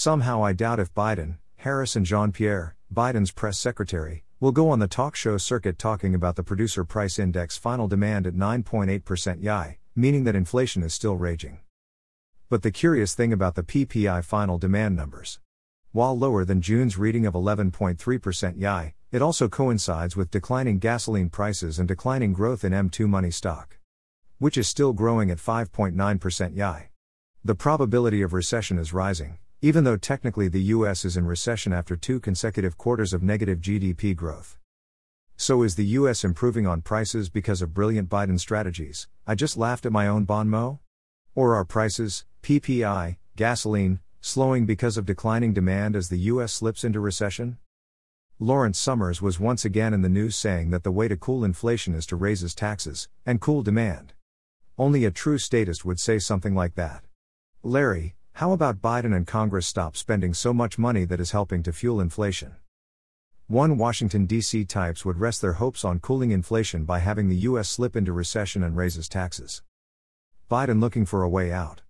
Somehow I doubt if Biden, Harris, and Jean Pierre, Biden's press secretary, will go on the talk show circuit talking about the producer price index final demand at 9.8% YI, meaning that inflation is still raging. But the curious thing about the PPI final demand numbers. While lower than June's reading of 11.3% YI, it also coincides with declining gasoline prices and declining growth in M2 money stock, which is still growing at 5.9% YI. The probability of recession is rising, even though technically the US is in recession after two consecutive quarters of negative GDP growth. So is the US improving on prices because of brilliant Biden strategies? I just laughed at my own bon mot? Or are prices, PPI, gasoline, slowing because of declining demand as the US slips into recession? Lawrence Summers was once again in the news saying that the way to cool inflation is to raise his taxes and cool demand. Only a true statist would say something like that. Larry, how about Biden and Congress stop spending so much money that is helping to fuel inflation? One Washington, D.C. types would rest their hopes on cooling inflation by having the U.S. slip into recession and raises taxes. Biden looking for a way out.